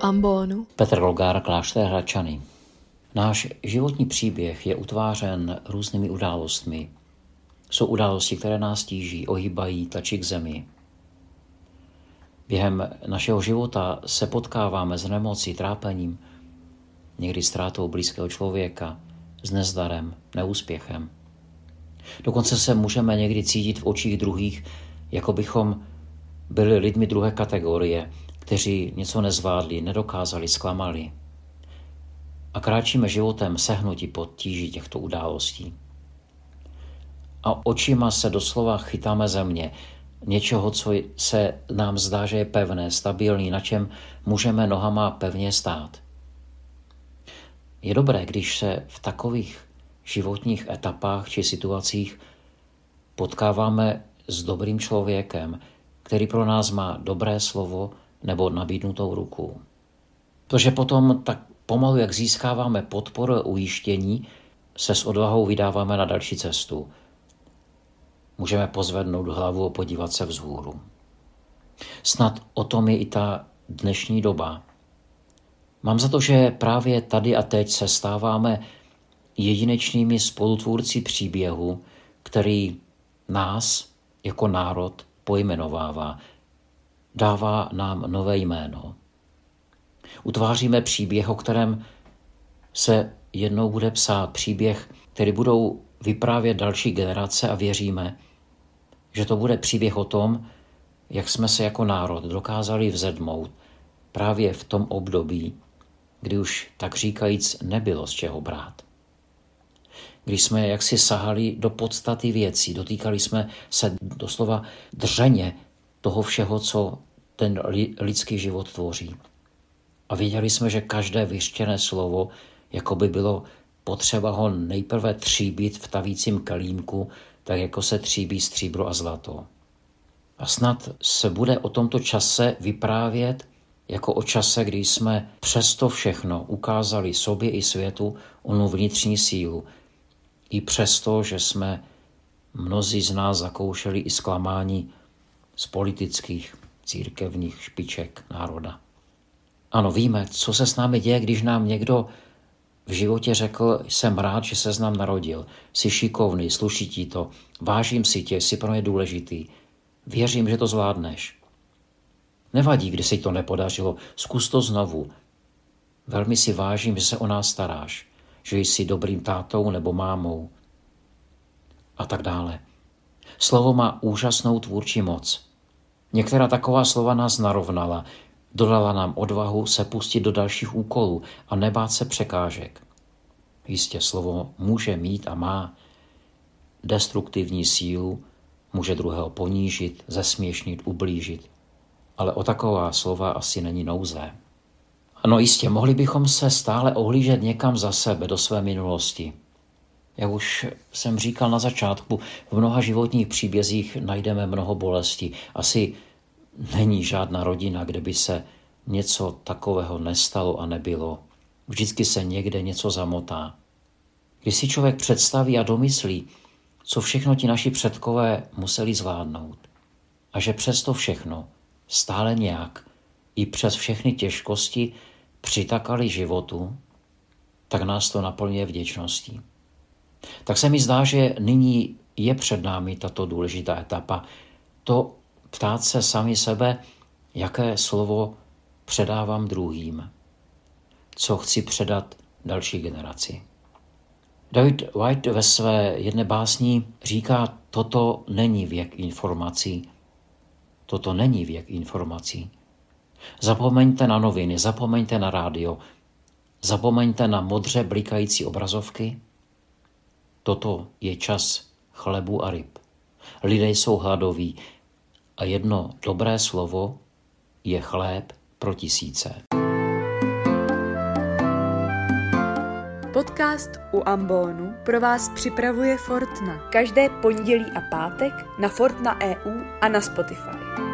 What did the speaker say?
Ambonu. Petr Logár, Klášter Hračany. Náš životní příběh je utvářen různými událostmi. Jsou události, které nás tíží, ohýbají, tlačí k zemi. Během našeho života se potkáváme s nemocí, trápením, někdy ztrátou blízkého člověka, s nezdarem, neúspěchem. Dokonce se můžeme někdy cítit v očích druhých, jako bychom byli lidmi druhé kategorie, kteří něco nezvládli, nedokázali, zklamali. A kráčíme životem sehnutí pod tíží těchto událostí. A očima se doslova chytáme země, něčeho, co se nám zdá, že je pevné, stabilní, na čem můžeme nohama pevně stát. Je dobré, když se v takových životních etapách či situacích potkáváme s dobrým člověkem, který pro nás má dobré slovo nebo nabídnutou ruku. Protože potom tak pomalu, jak získáváme podporu a ujištění, se s odvahou vydáváme na další cestu. Můžeme pozvednout hlavu a podívat se vzhůru. Snad o tom je i ta dnešní doba. Mám za to, že právě tady a teď se stáváme jedinečnými spolutvůrci příběhu, který nás jako národ pojmenovává, dává nám nové jméno. Utváříme příběh, o kterém se jednou bude psát příběh, který budou vyprávět další generace a věříme, že to bude příběh o tom, jak jsme se jako národ dokázali vzedmout právě v tom období, kdy už tak říkajíc nebylo z čeho brát. Když jsme jaksi sahali do podstaty věcí, dotýkali jsme se doslova dřeně toho všeho, co ten lidský život tvoří. A věděli jsme, že každé vyřčené slovo, jako by bylo potřeba ho nejprve tříbit v tavícím kalímku, tak jako se tříbí stříbro a zlato. A snad se bude o tomto čase vyprávět jako o čase, kdy jsme přesto všechno ukázali sobě i světu onu vnitřní sílu. I přesto, že jsme mnozí z nás zakoušeli i zklamání z politických, církevních špiček národa. Ano, víme, co se s námi děje, když nám někdo v životě řekl, jsem rád, že se nám narodil, jsi šikovný, sluší ti to, vážím si tě, jsi pro mě důležitý, věřím, že to zvládneš. Nevadí, když se to nepodařilo, zkus to znovu. Velmi si vážím, že se o nás staráš, že jsi dobrým tátou nebo mámou. A tak dále. Slovo má úžasnou tvůrčí moc. Některá taková slova nás narovnala, dodala nám odvahu se pustit do dalších úkolů a nebát se překážek. Jistě slovo může mít a má destruktivní sílu, může druhého ponížit, zesměšnit, ublížit. Ale o taková slova asi není nouze. No jistě, mohli bychom se stále ohlížet někam za sebe, do své minulosti. Jak už jsem říkal na začátku, v mnoha životních příbězích najdeme mnoho bolesti. Asi není žádná rodina, kde by se něco takového nestalo a nebylo. Vždycky se někde něco zamotá. Když si člověk představí a domyslí, co všechno ti naši předkové museli zvládnout, a že přesto všechno stále nějak i přes všechny těžkosti přitakali životu, tak nás to naplňuje vděčností. Tak se mi zdá, že nyní je před námi tato důležitá etapa. To ptát se sami sebe, jaké slovo předávám druhým, co chci předat další generaci. David White ve své jedné básni říká, toto není věk informací, toto není věk informací. Zapomeňte na noviny, zapomeňte na rádio, zapomeňte na modře blikající obrazovky. Toto je čas chlebu a ryb. Lidé jsou hladoví a jedno dobré slovo je chléb pro tisíce. Podcast u Ambonu pro vás připravuje Fortna. Každé pondělí a pátek na Fortna EU a na Spotify.